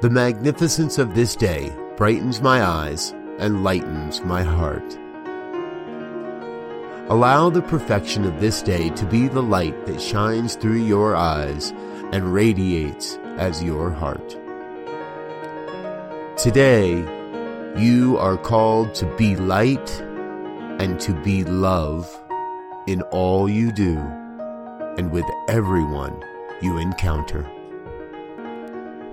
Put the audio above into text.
The magnificence of this day brightens my eyes and lightens my heart. Allow the perfection of this day to be the light that shines through your eyes and radiates as your heart. Today, you are called to be light and to be love in all you do and with everyone you encounter.